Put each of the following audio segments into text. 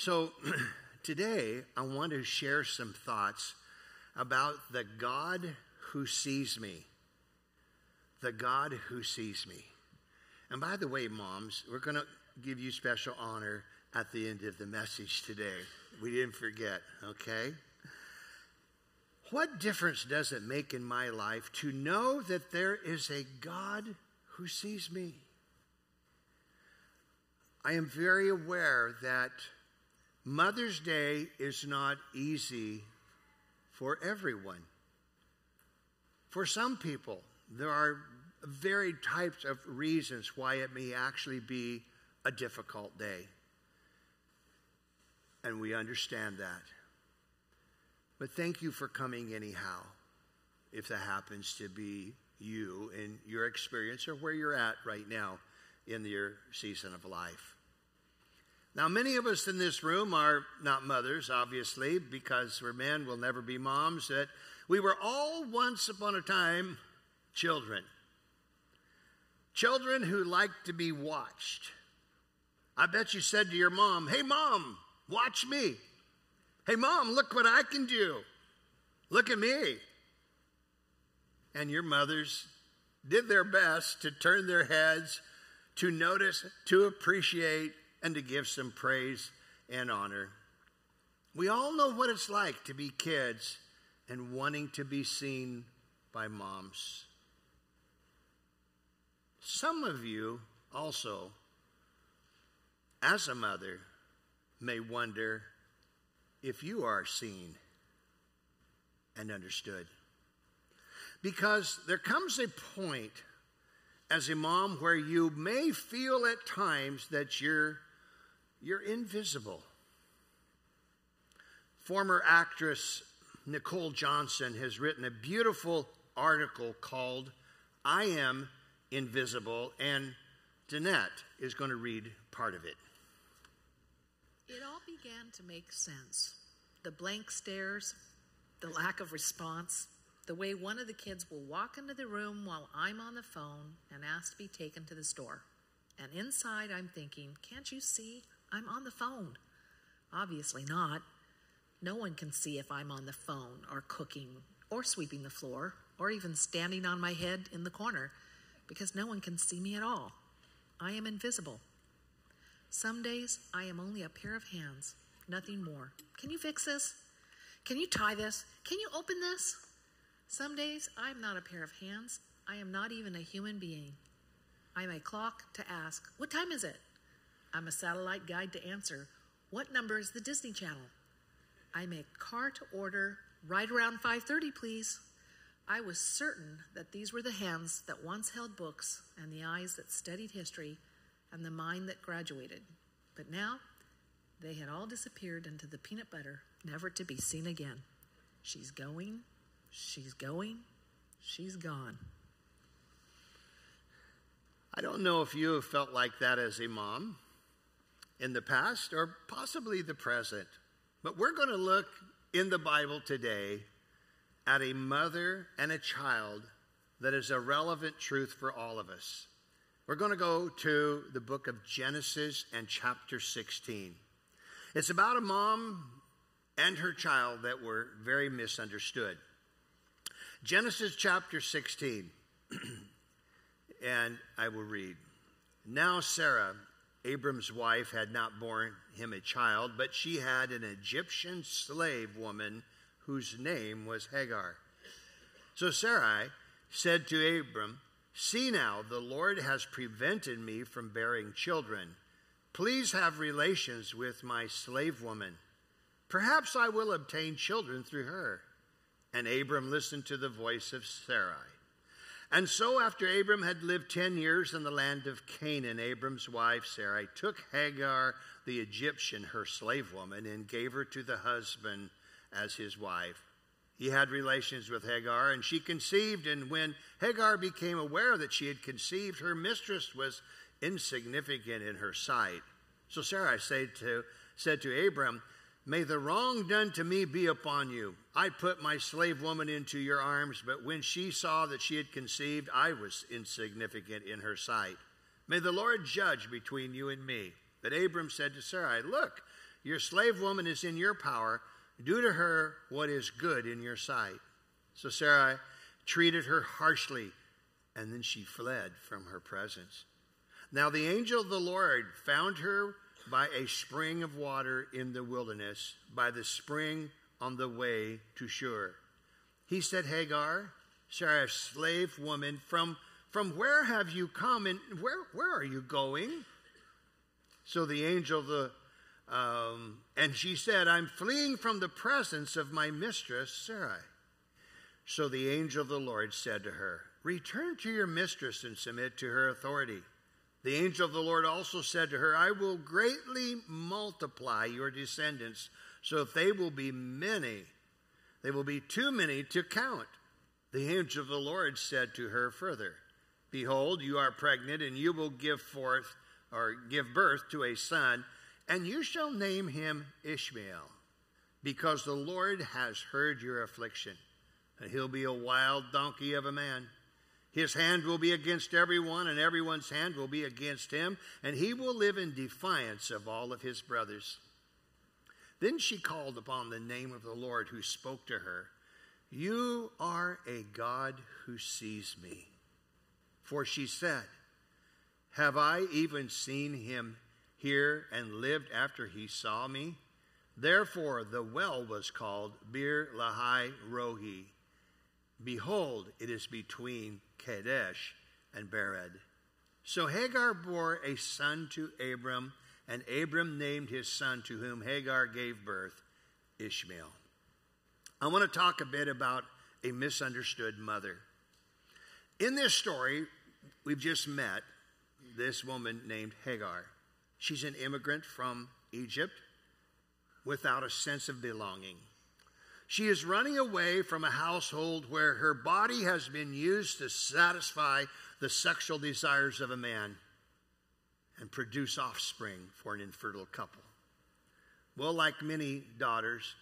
So today I want to share some thoughts about the God who sees me. The God who sees me. And by the way, moms, we're going to give you special honor at the end of the message today. We didn't forget, okay? What difference does it make in my life to know that there is a God who sees me? I am very aware that Mother's Day is not easy for everyone. For some people, there are varied types of reasons why it may actually be a difficult day. And we understand that. But thank you for coming anyhow, if that happens to be you in your experience or where you're at right now in your season of life. Now, many of us in this room are not mothers, obviously, because we're men, we'll never be moms. That we were all once upon a time children. Children who like to be watched. I bet you said to your mom, Hey, mom, watch me. Hey, mom, look what I can do. Look at me. And your mothers did their best to turn their heads, to notice, to appreciate, and to give some praise and honor. We all know what it's like to be kids and wanting to be seen by moms. Some of you also, as a mother, may wonder if you are seen and understood. Because there comes a point as a mom where you may feel at times that you're, you're invisible. Former actress Nicole Johnson has written a beautiful article called I Am Invisible, and Danette is going to read part of it. It all began to make sense. The blank stares, the lack of response, the way one of the kids will walk into the room while I'm on the phone and ask to be taken to the store. And inside, I'm thinking, can't you see? I'm on the phone. Obviously not. No one can see if I'm on the phone or cooking or sweeping the floor or even standing on my head in the corner because no one can see me at all. I am invisible. Some days I am only a pair of hands, nothing more. Can you fix this? Can you tie this? Can you open this? Some days I'm not a pair of hands. I am not even a human being. I'm a clock to ask, What time is it? I'm a satellite guide to answer, What number is the Disney Channel? I make car to order right around 5:30, please. I was certain that these were the hands that once held books and the eyes that studied history and the mind that graduated. But now they had all disappeared into the peanut butter, never to be seen again. She's going, she's going, she's gone. I don't know if you have felt like that as a mom in the past or possibly the present. But we're going to look in the Bible today at a mother and a child that is a relevant truth for all of us. We're going to go to the book of Genesis and chapter 16. It's about a mom and her child that were very misunderstood. Genesis chapter 16, and I will read. Now Sarah Abram's wife had not borne him a child, but she had an Egyptian slave woman whose name was Hagar. So Sarai said to Abram, See now, the Lord has prevented me from bearing children. Please have relations with my slave woman. Perhaps I will obtain children through her. And Abram listened to the voice of Sarai. And so, after Abram had lived 10 years in the land of Canaan, Abram's wife Sarai took Hagar, the Egyptian, her slave woman, and gave her to the husband as his wife. He had relations with Hagar, and she conceived. And when Hagar became aware that she had conceived, her mistress was insignificant in her sight. So Sarai said to, said to Abram, May the wrong done to me be upon you. I put my slave woman into your arms, but when she saw that she had conceived, I was insignificant in her sight. May the Lord judge between you and me. But Abram said to Sarai, Look, Your slave woman is in your power. Do to her what is good in your sight. So Sarai treated her harshly, and then she fled from her presence. Now the angel of the Lord found her by a spring of water in the wilderness, by the spring on the way to Shur. He said, Hagar, Sarah's slave woman, from, from where have you come and where, where are you going? So the angel, the, um, and she said, I'm fleeing from the presence of my mistress, Sarai. So the angel of the Lord said to her, Return to your mistress and submit to her authority. The angel of the Lord also said to her, I will greatly multiply your descendants, so that they will be many. They will be too many to count. The angel of the Lord said to her further, Behold, you are pregnant, and you will give forth or give birth to a son, and you shall name him Ishmael, because the Lord has heard your affliction, and he'll be a wild donkey of a man. His hand will be against everyone, and everyone's hand will be against him, and he will live in defiance of all of his brothers. Then she called upon the name of the Lord who spoke to her You are a God who sees me. For she said, Have I even seen him here and lived after he saw me? Therefore, the well was called Beer Lahai Rohi. Behold, it is between Kadesh and Bered. So Hagar bore a son to Abram, and Abram named his son to whom Hagar gave birth Ishmael. I want to talk a bit about a misunderstood mother. In this story, we've just met this woman named Hagar. She's an immigrant from Egypt without a sense of belonging. She is running away from a household where her body has been used to satisfy the sexual desires of a man and produce offspring for an infertile couple. Well, like many daughters,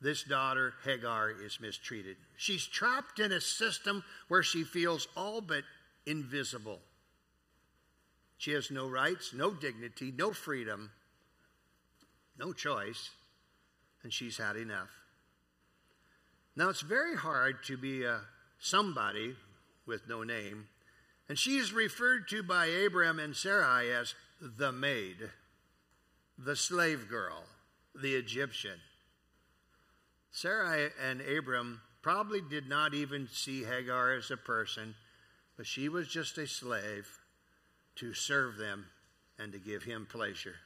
this daughter, Hagar, is mistreated. She's trapped in a system where she feels all but invisible. She has no rights, no dignity, no freedom, no choice, and she's had enough. Now, it's very hard to be a somebody with no name, and she is referred to by Abraham and Sarai as the maid, the slave girl, the Egyptian. Sarai and Abram probably did not even see Hagar as a person, but she was just a slave to serve them and to give him pleasure.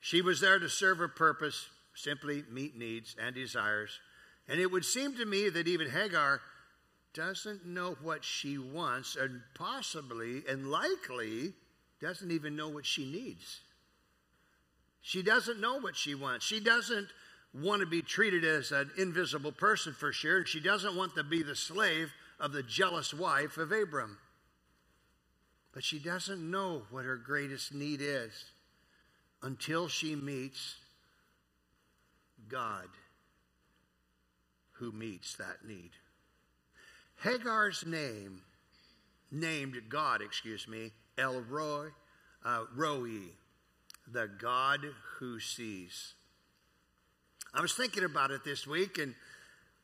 She was there to serve a purpose, simply meet needs and desires and it would seem to me that even Hagar doesn't know what she wants, and possibly and likely doesn't even know what she needs. She doesn't know what she wants. She doesn't want to be treated as an invisible person for sure, and she doesn't want to be the slave of the jealous wife of Abram. But she doesn't know what her greatest need is until she meets God who meets that need. Hagar's name, named God, excuse me, El Roi, uh, the God who sees. I was thinking about it this week, and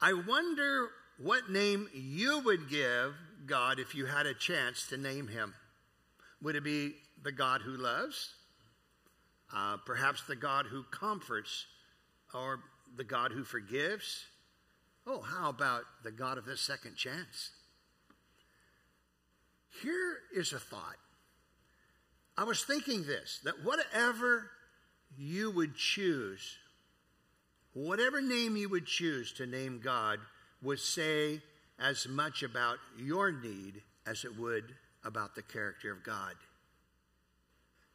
I wonder what name you would give God if you had a chance to name him. Would it be the God who loves? Uh, perhaps the God who comforts, or the God who forgives? Oh, how about the God of the second chance? Here is a thought. I was thinking this that whatever you would choose, whatever name you would choose to name God, would say as much about your need as it would about the character of God.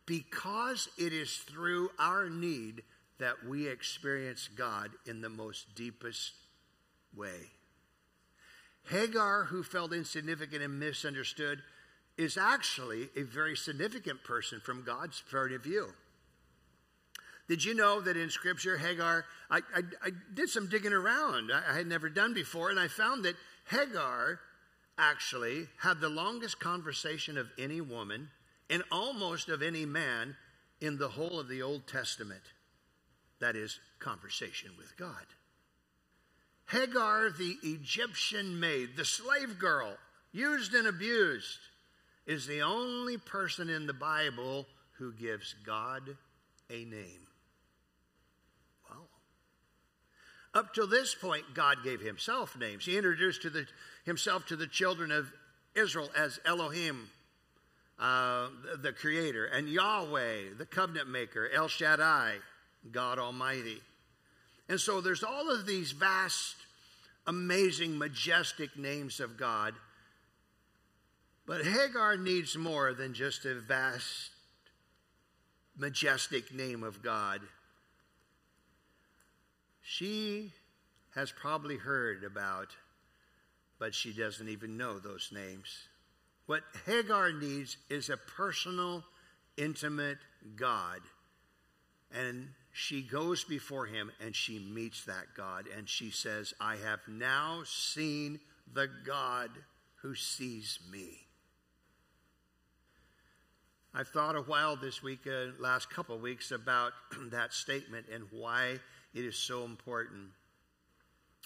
Because it is through our need that we experience God in the most deepest way. Hagar, who felt insignificant and misunderstood, is actually a very significant person from God's point of view. Did you know that in Scripture, Hagar, I, I, I did some digging around I, I had never done before, and I found that Hagar actually had the longest conversation of any woman and almost of any man in the whole of the Old Testament. That is, conversation with God. Hagar, the Egyptian maid, the slave girl, used and abused, is the only person in the Bible who gives God a name. Well, up till this point, God gave himself names. He introduced to the, himself to the children of Israel as Elohim, uh, the creator, and Yahweh, the covenant maker, El Shaddai, God Almighty. And so there's all of these vast, amazing, majestic names of God. But Hagar needs more than just a vast, majestic name of God. She has probably heard about, but she doesn't even know those names. What Hagar needs is a personal, intimate God. And she goes before him and she meets that God and she says, I have now seen the God who sees me. I've thought a while this week, uh, last couple of weeks, about that statement and why it is so important.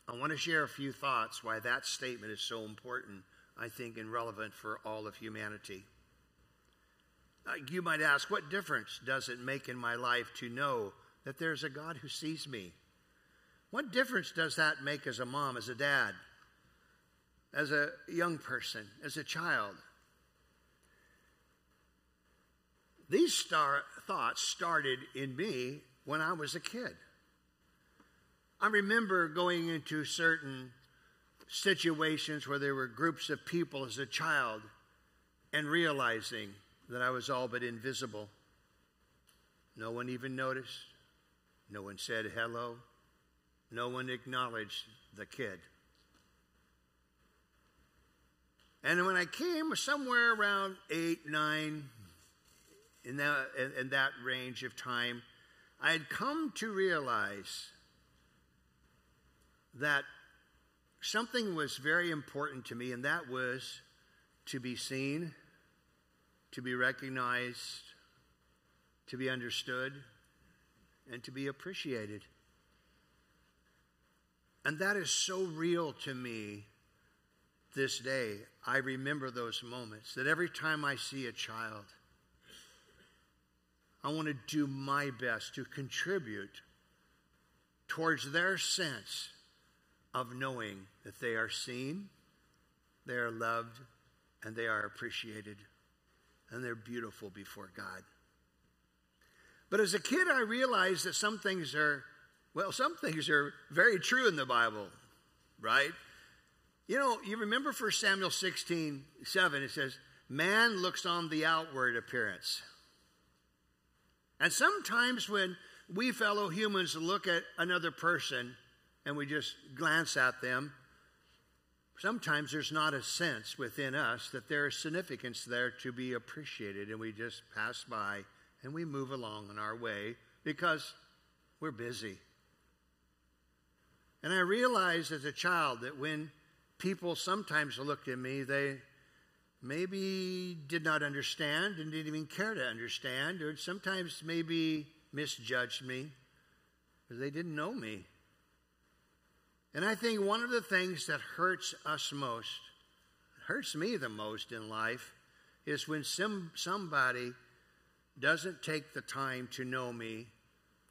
I want to share a few thoughts why that statement is so important, I think, and relevant for all of humanity. Uh, you might ask, what difference does it make in my life to know that there's a God who sees me? What difference does that make as a mom, as a dad, as a young person, as a child? These star- thoughts started in me when I was a kid. I remember going into certain situations where there were groups of people as a child and realizing that I was all but invisible. No one even noticed. No one said hello. No one acknowledged the kid. And when I came somewhere around eight, nine, in that, in, that range of time, I had come to realize that something was very important to me, and that was to be seen, to be recognized, to be understood, and to be appreciated. And that is so real to me this day. I remember those moments that every time I see a child, I want to do my best to contribute towards their sense of knowing that they are seen, they are loved, and they are appreciated, and they're beautiful before God. But as a kid, I realized that some things are, well, some things are very true in the Bible, right? You know, you remember 1 Samuel 16, 7, it says, Man looks on the outward appearance. And sometimes when we fellow humans look at another person and we just glance at them, sometimes there's not a sense within us that there is significance there to be appreciated, and we just pass by and we move along on our way because we're busy. And I realized as a child that when people sometimes looked at me, they maybe did not understand and didn't even care to understand, or sometimes maybe misjudged me because they didn't know me. And I think one of the things that hurts us most, hurts me the most in life, is when some, somebody doesn't take the time to know me,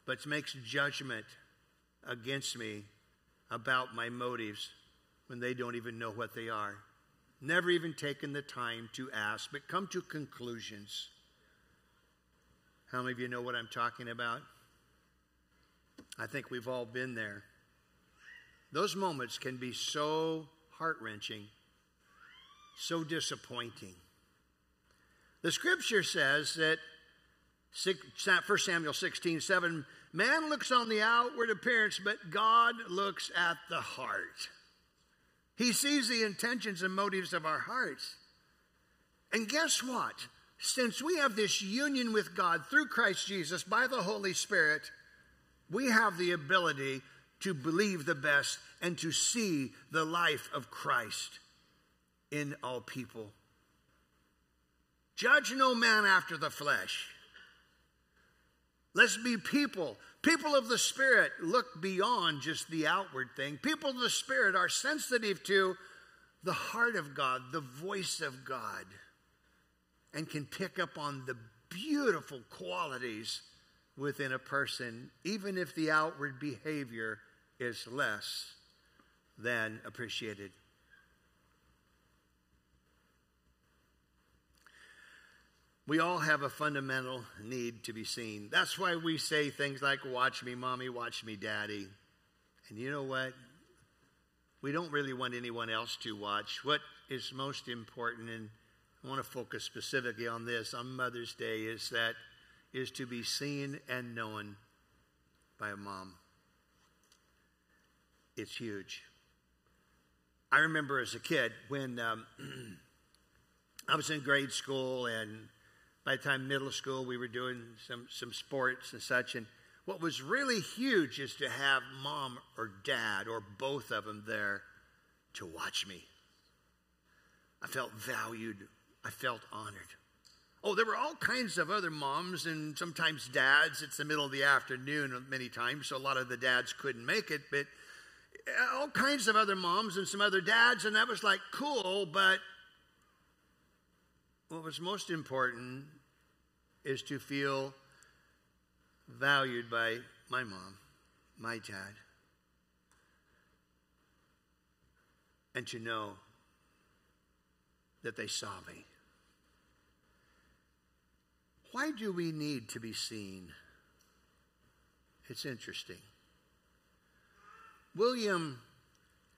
but makes judgment against me about my motives when they don't even know what they are. Never even taken the time to ask, but come to conclusions. How many of you know what I'm talking about? I think we've all been there. Those moments can be so heart wrenching, so disappointing. The scripture says that 1 Samuel 16, 7, man looks on the outward appearance, but God looks at the heart. He sees the intentions and motives of our hearts. And guess what? Since we have this union with God through Christ Jesus by the Holy Spirit, we have the ability to believe the best and to see the life of Christ in all people. Judge no man after the flesh. Let's be people. People of the Spirit look beyond just the outward thing. People of the Spirit are sensitive to the heart of God, the voice of God, and can pick up on the beautiful qualities within a person, even if the outward behavior is less than appreciated. We all have a fundamental need to be seen. That's why we say things like, Watch me, mommy, watch me, daddy. And you know what? We don't really want anyone else to watch. What is most important, and I want to focus specifically on this on Mother's Day, is that is to be seen and known by a mom. It's huge. I remember as a kid when um, I was in grade school and by the time middle school, we were doing some, some sports and such. And what was really huge is to have mom or dad or both of them there to watch me. I felt valued. I felt honored. Oh, there were all kinds of other moms and sometimes dads. It's the middle of the afternoon many times, so a lot of the dads couldn't make it, but uh, all kinds of other moms and some other dads, and that was like cool, but what was most important is to feel valued by my mom, my dad, and to know that they saw me. Why do we need to be seen? It's interesting. William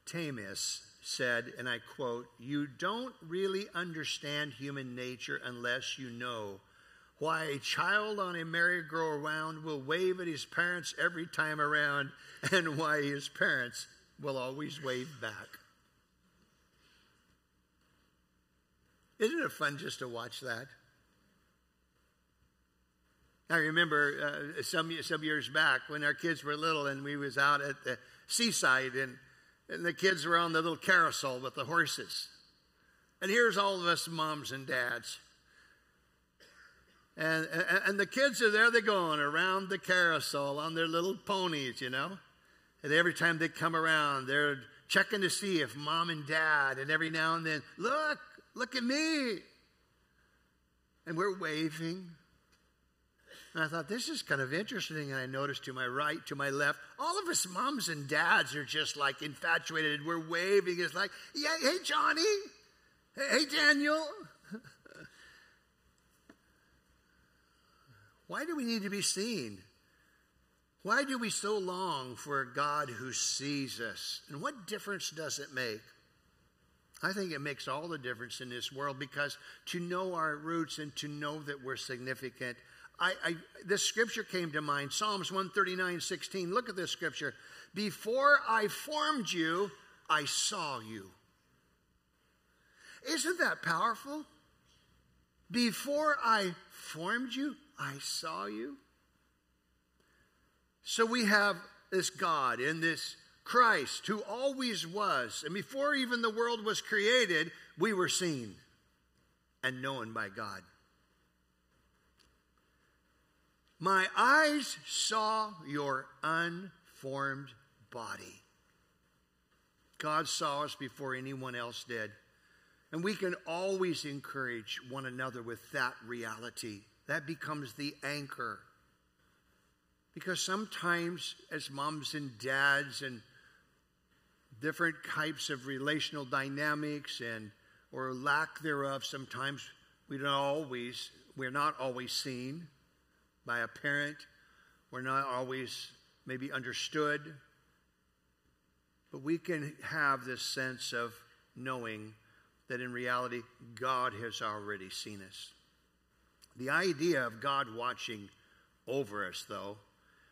Tammeus said, and I quote, You don't really understand human nature unless you know why a child on a merry-go-round will wave at his parents every time around and why his parents will always wave back. Isn't it fun just to watch that? I remember uh, some some years back when our kids were little and we was out at the seaside and and the kids were on the little carousel with the horses. And here's all of us moms and dads. And, and, and the kids are there, they're going around the carousel on their little ponies, you know. And every time they come around, they're checking to see if mom and dad, and every now and then, look, look at me. And we're waving. And I thought, this is kind of interesting. And I noticed to my right, to my left, all of us moms and dads are just like infatuated. We're waving. It's like, yeah, hey, Johnny. Hey, Daniel. Why do we need to be seen? Why do we so long for a God who sees us? And what difference does it make? I think it makes all the difference in this world because to know our roots and to know that we're significant I, I, this scripture came to mind Psalms 139 16. Look at this scripture. Before I formed you, I saw you. Isn't that powerful? Before I formed you, I saw you. So we have this God and this Christ who always was. And before even the world was created, we were seen and known by God. My eyes saw your unformed body. God saw us before anyone else did. And we can always encourage one another with that reality. That becomes the anchor. Because sometimes, as moms and dads and different types of relational dynamics and or lack thereof, sometimes we don't always, we're not always seen by a parent. We're not always maybe understood. But we can have this sense of knowing that in reality, God has already seen us. The idea of God watching over us, though,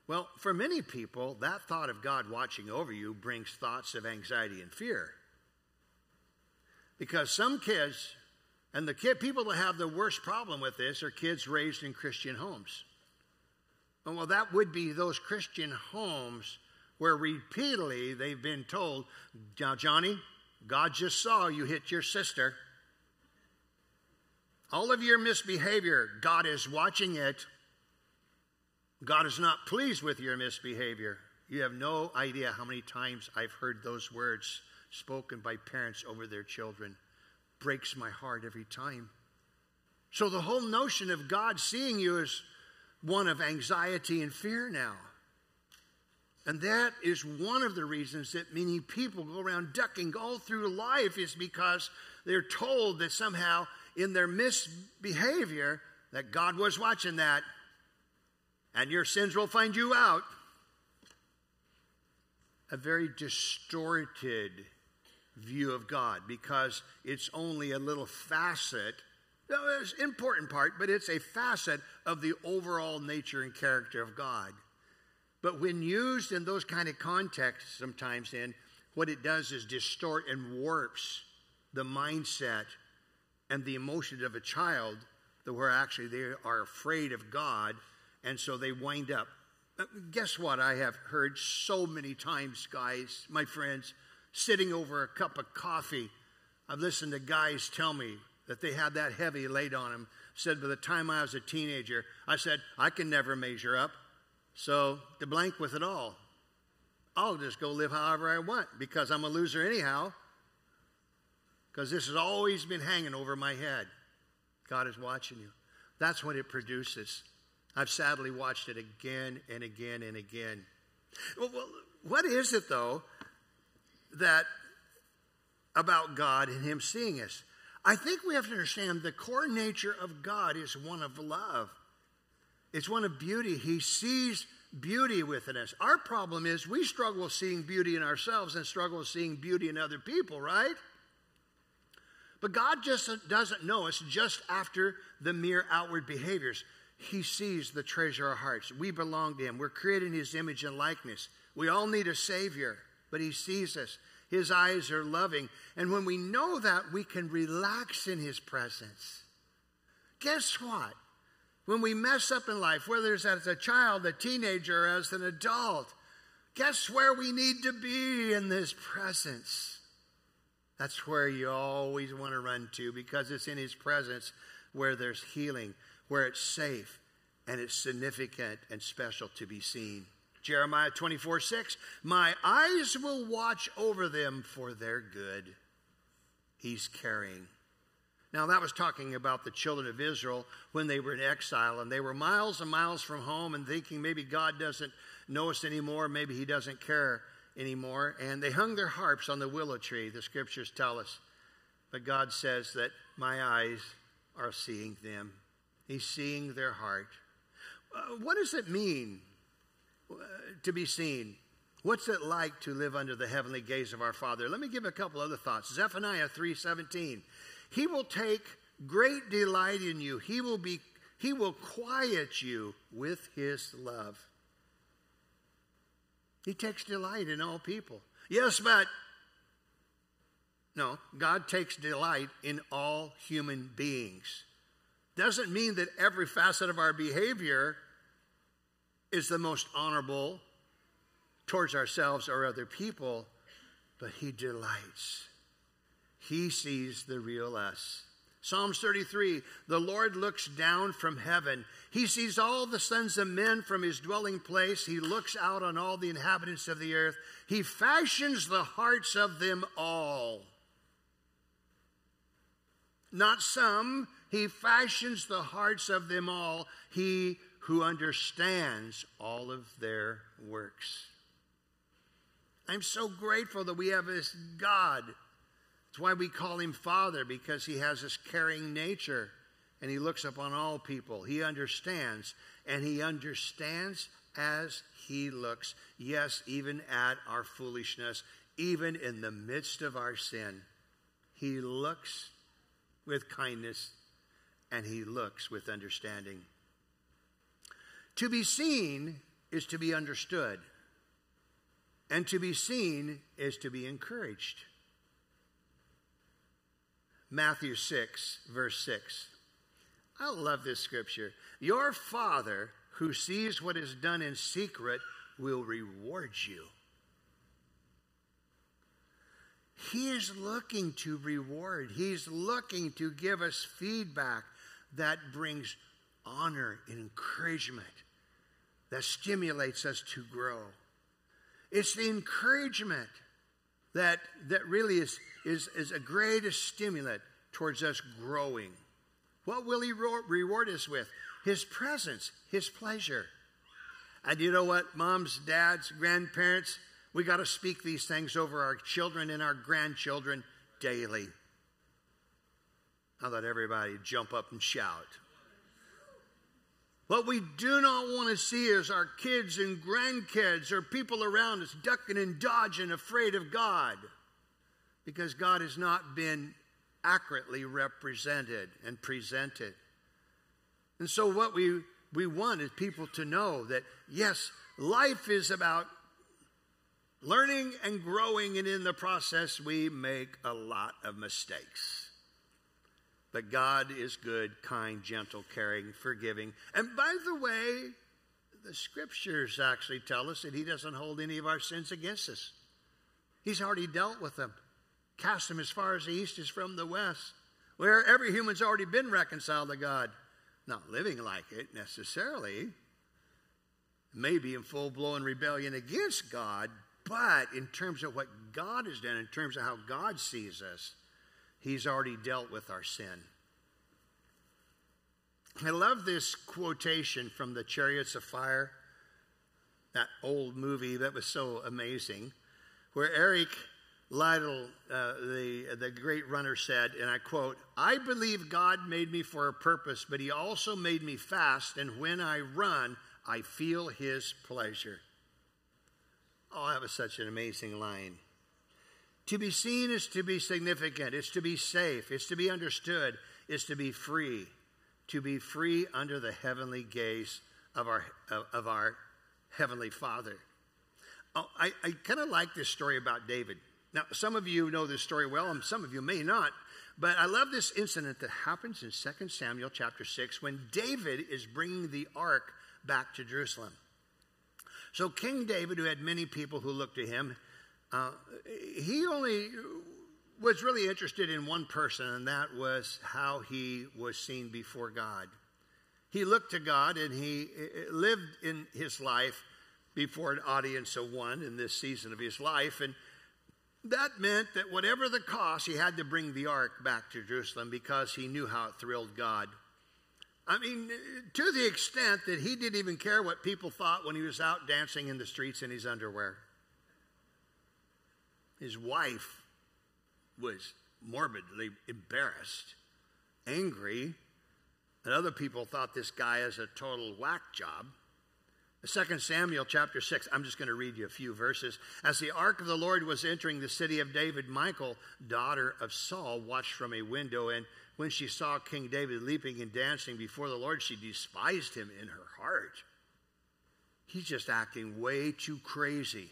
well, for many people, that thought of God watching over you brings thoughts of anxiety and fear. Because some kids, and the kid, people that have the worst problem with this are kids raised in Christian homes. Well, that would be those Christian homes where repeatedly they've been told, now, Johnny, God just saw you hit your sister. All of your misbehavior, God is watching it. God is not pleased with your misbehavior. You have no idea how many times I've heard those words spoken by parents over their children. Breaks my heart every time. So the whole notion of God seeing you is one of anxiety and fear now. And that is one of the reasons that many people go around ducking all through life is because they're told that somehow in their misbehavior that God was watching that and your sins will find you out. A very distorted view of God because it's only a little facet. It's an important part, but it's a facet of the overall nature and character of God. But when used in those kind of contexts, sometimes then, what it does is distort and warps the mindset and the emotion of a child that where actually they are afraid of God and so they wind up. Guess what? I have heard so many times, guys, my friends, sitting over a cup of coffee. I've listened to guys tell me that they had that heavy laid on them. Said by the time I was a teenager, I said, I can never measure up. So to blank with it all. I'll just go live however I want because I'm a loser anyhow. Because this has always been hanging over my head. God is watching you. That's what it produces. I've sadly watched it again and again and again. Well, well, what is it, though, that about God and Him seeing us? I think we have to understand the core nature of God is one of love. It's one of beauty. He sees beauty within us. Our problem is we struggle seeing beauty in ourselves and struggle seeing beauty in other people, right? But God just doesn't know us just after the mere outward behaviors. He sees the treasure of our hearts. We belong to Him. We're created in His image and likeness. We all need a Savior, but He sees us. His eyes are loving. And when we know that, we can relax in His presence. Guess what? When we mess up in life, whether it's as a child, a teenager, or as an adult, guess where we need to be in His presence? That's where you always want to run to because it's in His presence where there's healing where it's safe and it's significant and special to be seen. Jeremiah 24 6, my eyes will watch over them for their good. He's caring. Now, that was talking about the children of Israel when they were in exile and they were miles and miles from home and thinking maybe God doesn't know us anymore, maybe He doesn't care anymore. And they hung their harps on the willow tree, the scriptures tell us. But God says that my eyes are seeing them. He's seeing their heart. Uh, what does it mean to be seen? What's it like to live under the heavenly gaze of our Father? Let me give a couple other thoughts. Zephaniah 3:17. He will take great delight in you. He will be he will quiet you with his love. He takes delight in all people. Yes, but no, God takes delight in all human beings doesn't mean that every facet of our behavior is the most honorable towards ourselves or other people, but He delights. He sees the real us. Psalms 33 The Lord looks down from heaven. He sees all the sons of men from his dwelling place. He looks out on all the inhabitants of the earth. He fashions the hearts of them all. Not some, he fashions the hearts of them all, he who understands all of their works. I'm so grateful that we have this God. That's why we call him Father, because he has this caring nature and he looks upon all people. He understands, and he understands as he looks. Yes, even at our foolishness, even in the midst of our sin, he looks with kindness and he looks with understanding. To be seen is to be understood, and to be seen is to be encouraged. Matthew 6, verse 6. I love this scripture. Your Father who sees what is done in secret will reward you. He is looking to reward, He's looking to give us feedback that brings honor and encouragement. That stimulates us to grow. It's the encouragement that, that really is, is, is a greatest stimulant towards us growing. What will He reward us with? His presence, His pleasure. And you know what, moms, dads, grandparents, we got to speak these things over our children and our grandchildren daily. I'll let everybody jump up and shout. What we do not want to see is our kids and grandkids or people around us ducking and dodging, afraid of God, because God has not been accurately represented and presented. And so, what we, we want is people to know that, yes, life is about learning and growing, and in the process, we make a lot of mistakes. But God is good, kind, gentle, caring, forgiving. And by the way, the scriptures actually tell us that He doesn't hold any of our sins against us. He's already dealt with them, cast them as far as the east is from the west, where every human's already been reconciled to God. Not living like it necessarily, maybe in full blown rebellion against God, but in terms of what God has done, in terms of how God sees us, He's already dealt with our sin. I love this quotation from the Chariots of Fire, that old movie that was so amazing, where Eric Liddell, uh, the, the great runner, said, and I quote, I believe God made me for a purpose, but He also made me fast, and when I run, I feel His pleasure. Oh, that was such an amazing line. To be seen is to be significant, it's to be safe, it's to be understood, it's to be free, to be free under the heavenly gaze of our, of our Heavenly Father. Oh, I, I kind of like this story about David. Now, some of you know this story well, and some of you may not. But I love this incident that happens in 2 Samuel chapter 6 when David is bringing the ark back to Jerusalem. So, King David, who had many people who looked to him, uh, he only was really interested in one person, and that was how he was seen before God. He looked to God and he lived in his life before an audience of one in this season of his life. And that meant that whatever the cost, he had to bring the ark back to Jerusalem because he knew how it thrilled God. I mean, to the extent that he didn't even care what people thought when he was out dancing in the streets in his underwear. His wife was morbidly embarrassed, angry, and other people thought this guy is a total whack job. 2 Samuel chapter 6, I'm just going to read you a few verses. As the ark of the Lord was entering the city of David, Michal, daughter of Saul, watched from a window, and when she saw King David leaping and dancing before the Lord, she despised him in her heart. He's just acting way too crazy.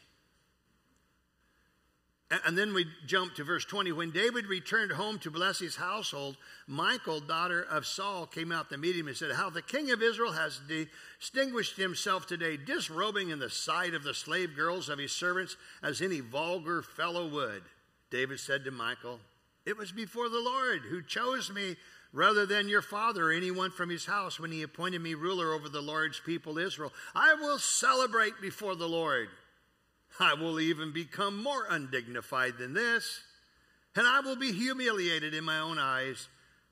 And then we jump to verse 20. When David returned home to bless his household, Michal, daughter of Saul, came out to meet him and said, How the king of Israel has distinguished himself today, disrobing in the sight of the slave girls of his servants as any vulgar fellow would. David said to Michal, It was before the Lord who chose me rather than your father or anyone from his house when he appointed me ruler over the Lord's people Israel. I will celebrate before the Lord. I will even become more undignified than this, and I will be humiliated in my own eyes.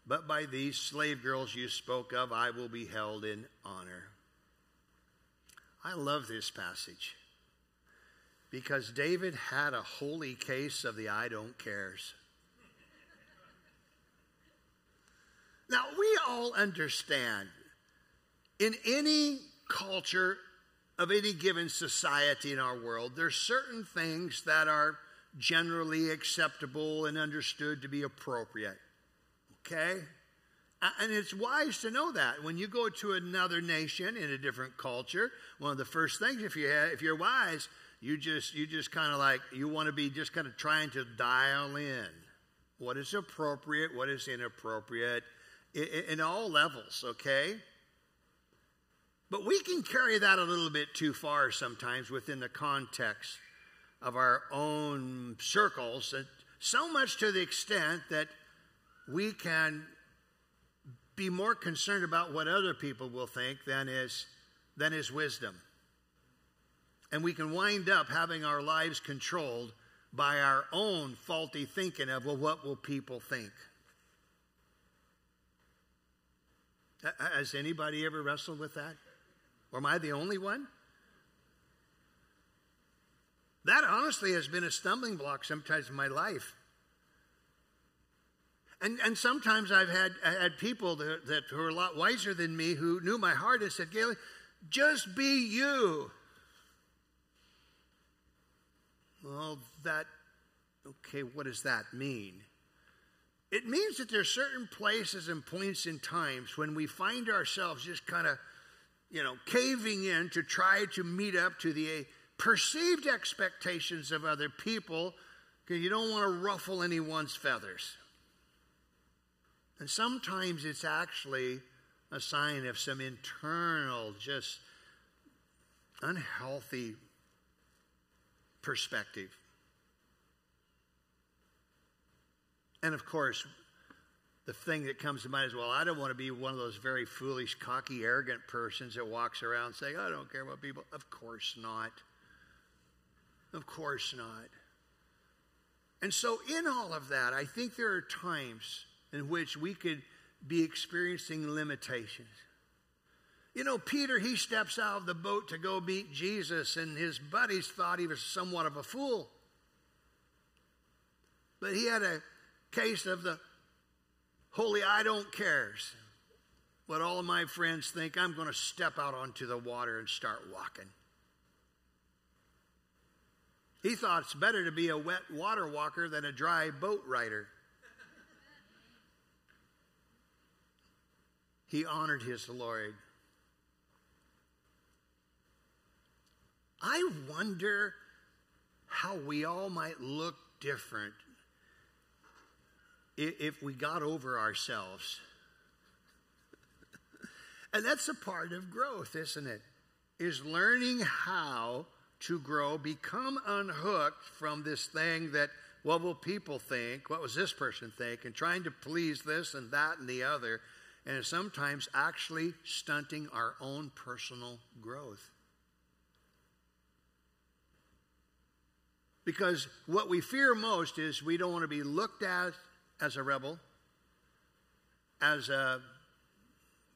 But by these slave girls you spoke of, I will be held in honor. I love this passage because David had a holy case of the I don't cares. Now, we all understand in any culture, of any given society in our world, there's certain things that are generally acceptable and understood to be appropriate. Okay? And it's wise to know that. When you go to another nation in a different culture, one of the first things, if, you have, if you're wise, you just, you just kind of like, you want to be just kind of trying to dial in what is appropriate, what is inappropriate, in, in all levels, okay? But we can carry that a little bit too far sometimes within the context of our own circles, so much to the extent that we can be more concerned about what other people will think than is, than is wisdom. And we can wind up having our lives controlled by our own faulty thinking of, well, what will people think? Has anybody ever wrestled with that? Or am I the only one? That honestly has been a stumbling block sometimes in my life. And, and sometimes I've had, had people that, that who are a lot wiser than me who knew my heart and said, Gailey, just be you. Well, that, okay, what does that mean? It means that there are certain places and points in times when we find ourselves just kind of, you know, caving in to try to meet up to the perceived expectations of other people because you don't want to ruffle anyone's feathers. And sometimes it's actually a sign of some internal, just unhealthy perspective. And of course, the thing that comes to mind is, well, I don't want to be one of those very foolish, cocky, arrogant persons that walks around saying, I don't care about people. Of course not. Of course not. And so, in all of that, I think there are times in which we could be experiencing limitations. You know, Peter, he steps out of the boat to go meet Jesus, and his buddies thought he was somewhat of a fool. But he had a case of the holy I don't cares. What all of my friends think, I'm going to step out onto the water and start walking. He thought it's better to be a wet water walker than a dry boat rider. He honored his Lord. I wonder how we all might look different if we got over ourselves. and that's a part of growth, isn't it? Is learning how to grow, become unhooked from this thing that, what will people think? What was this person think? And trying to please this and that and the other. And sometimes actually stunting our own personal growth. Because what we fear most is we don't want to be looked at as a rebel, as a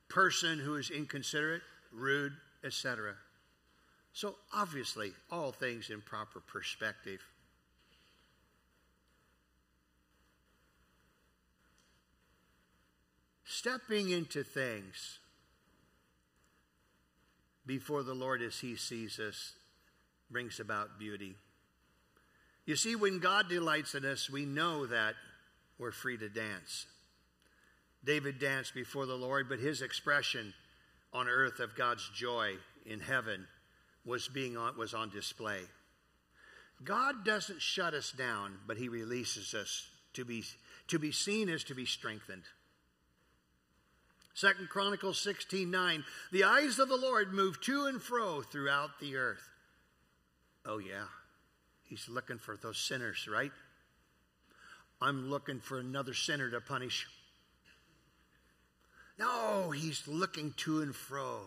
person who is inconsiderate, rude, etc. So, obviously, all things in proper perspective. Stepping into things before the Lord as He sees us brings about beauty. You see, when God delights in us, we know that we're free to dance. David danced before the Lord, but his expression on earth of God's joy in heaven was being on, was on display. God doesn't shut us down, but he releases us to be to be seen as to be strengthened. Second Chronicles 16 9. The eyes of the Lord move to and fro throughout the earth. Oh, yeah. He's looking for those sinners, right? I'm looking for another sinner to punish. No, he's looking to and fro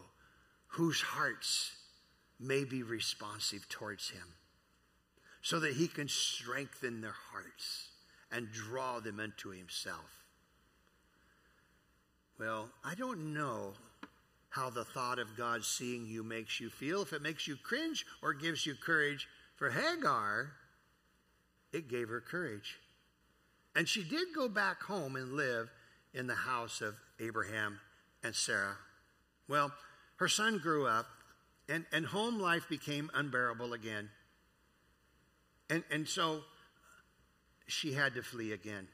whose hearts may be responsive towards him so that he can strengthen their hearts and draw them into himself. Well, I don't know how the thought of God seeing you makes you feel, if it makes you cringe or gives you courage. For Hagar, it gave her courage. And she did go back home and live in the house of Abraham and Sarah. Well, her son grew up and, and home life became unbearable again. And, and so she had to flee again.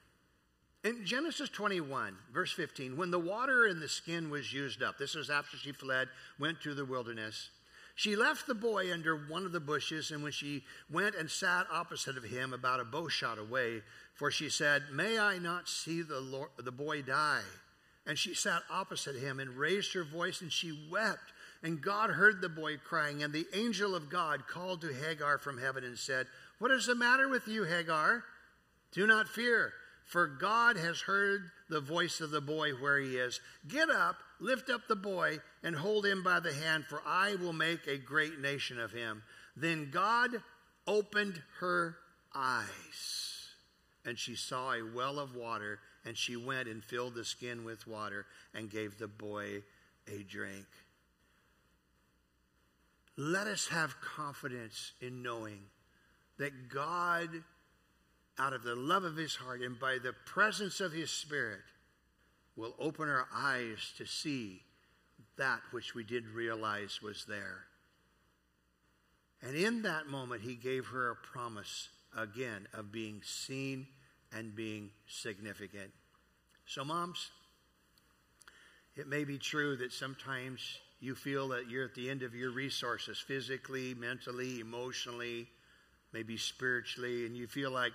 In Genesis 21, verse 15, when the water in the skin was used up, this was after she fled, went to the wilderness. She left the boy under one of the bushes, and when she went and sat opposite of him, about a bow shot away, for she said, May I not see the, Lord, the boy die? And she sat opposite him and raised her voice, and she wept. And God heard the boy crying, and the angel of God called to Hagar from heaven and said, What is the matter with you, Hagar? Do not fear, for God has heard the voice of the boy where he is. Get up, lift up the boy, and hold him by the hand, for I will make a great nation of him. Then God opened her eyes, and she saw a well of water, and she went and filled the skin with water and gave the boy a drink. Let us have confidence in knowing that God, out of the love of his heart and by the presence of his spirit, will open our eyes to see that which we did realize was there. And in that moment, he gave her a promise again of being seen and being significant. So, moms, it may be true that sometimes you feel that you're at the end of your resources physically, mentally, emotionally, maybe spiritually, and you feel like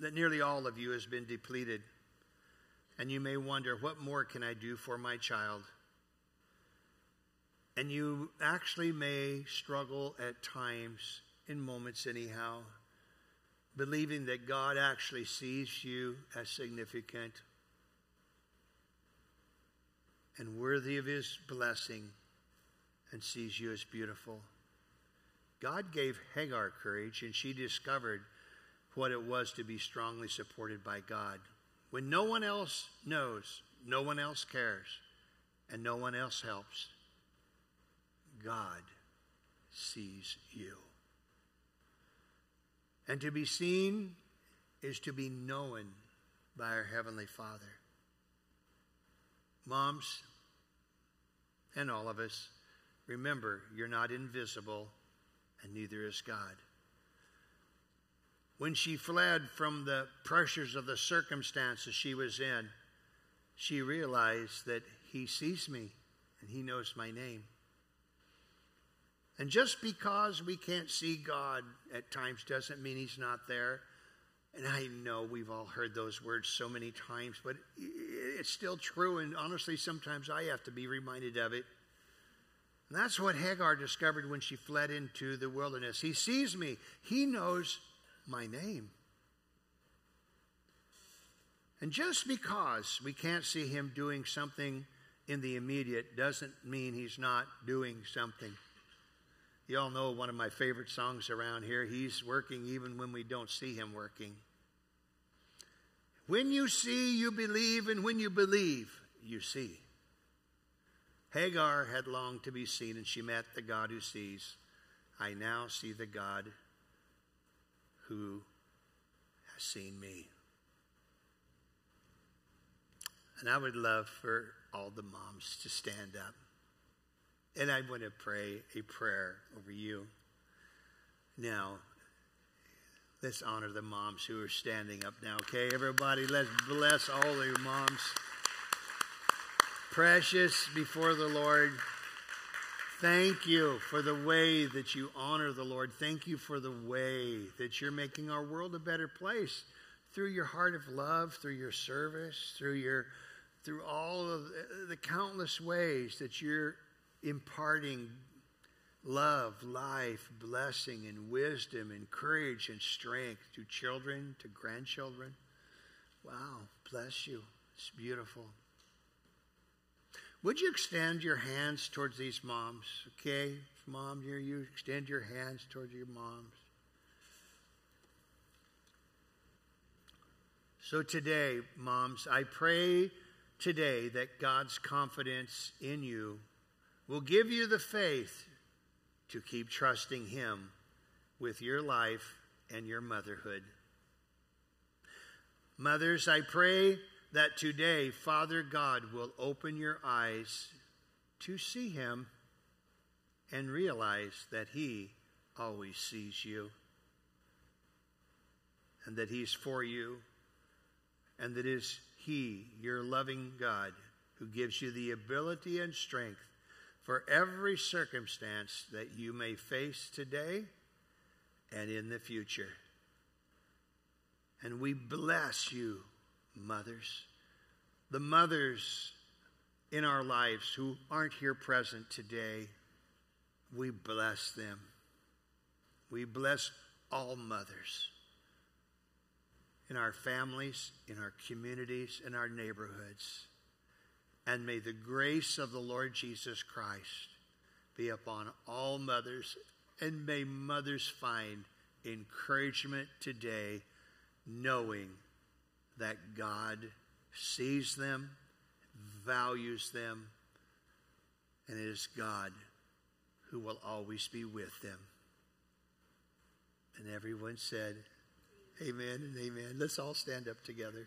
that nearly all of you has been depleted. And you may wonder, what more can I do for my child? And you actually may struggle at times, in moments anyhow, believing that God actually sees you as significant and worthy of his blessing and sees you as beautiful. God gave Hagar courage, and she discovered what it was to be strongly supported by God. When no one else knows, no one else cares, and no one else helps, God sees you. And to be seen is to be known by our Heavenly Father. Moms, and all of us, remember, you're not invisible, and neither is God. When she fled from the pressures of the circumstances she was in, she realized that He sees me and He knows my name. And just because we can't see God at times doesn't mean He's not there. And I know we've all heard those words so many times, but it's still true. And honestly, sometimes I have to be reminded of it. And that's what Hagar discovered when she fled into the wilderness. He sees me, He knows my name. And just because we can't see Him doing something in the immediate doesn't mean He's not doing something. You all know one of my favorite songs around here. He's working even when we don't see him working. When you see, you believe, and when you believe, you see. Hagar had longed to be seen, and she met the God who sees. I now see the God who has seen me. And I would love for all the moms to stand up. And I want to pray a prayer over you. Now, let's honor the moms who are standing up now, okay? Everybody, let's bless all your moms. Precious before the Lord. Thank you for the way that you honor the Lord. Thank you for the way that you're making our world a better place through your heart of love, through your service, through your through all of the countless ways that you're imparting love, life, blessing, and wisdom, and courage and strength to children, to grandchildren. Wow, bless you. It's beautiful. Would you extend your hands towards these moms? Okay, mom, here you extend your hands towards your moms. So today, moms, I pray today that God's confidence in you will give you the faith to keep trusting Him with your life and your motherhood. Mothers, I pray that today Father God will open your eyes to see Him and realize that He always sees you and that He's for you and that it is He, your loving God, who gives you the ability and strength for every circumstance that you may face today and in the future. And we bless you, mothers. The mothers in our lives who aren't here present today, we bless them. We bless all mothers in our families, in our communities, in our neighborhoods. And may the grace of the Lord Jesus Christ be upon all mothers, and may mothers find encouragement today, knowing that God sees them, values them, and it is God who will always be with them. And everyone said, Amen and amen. Let's all stand up together.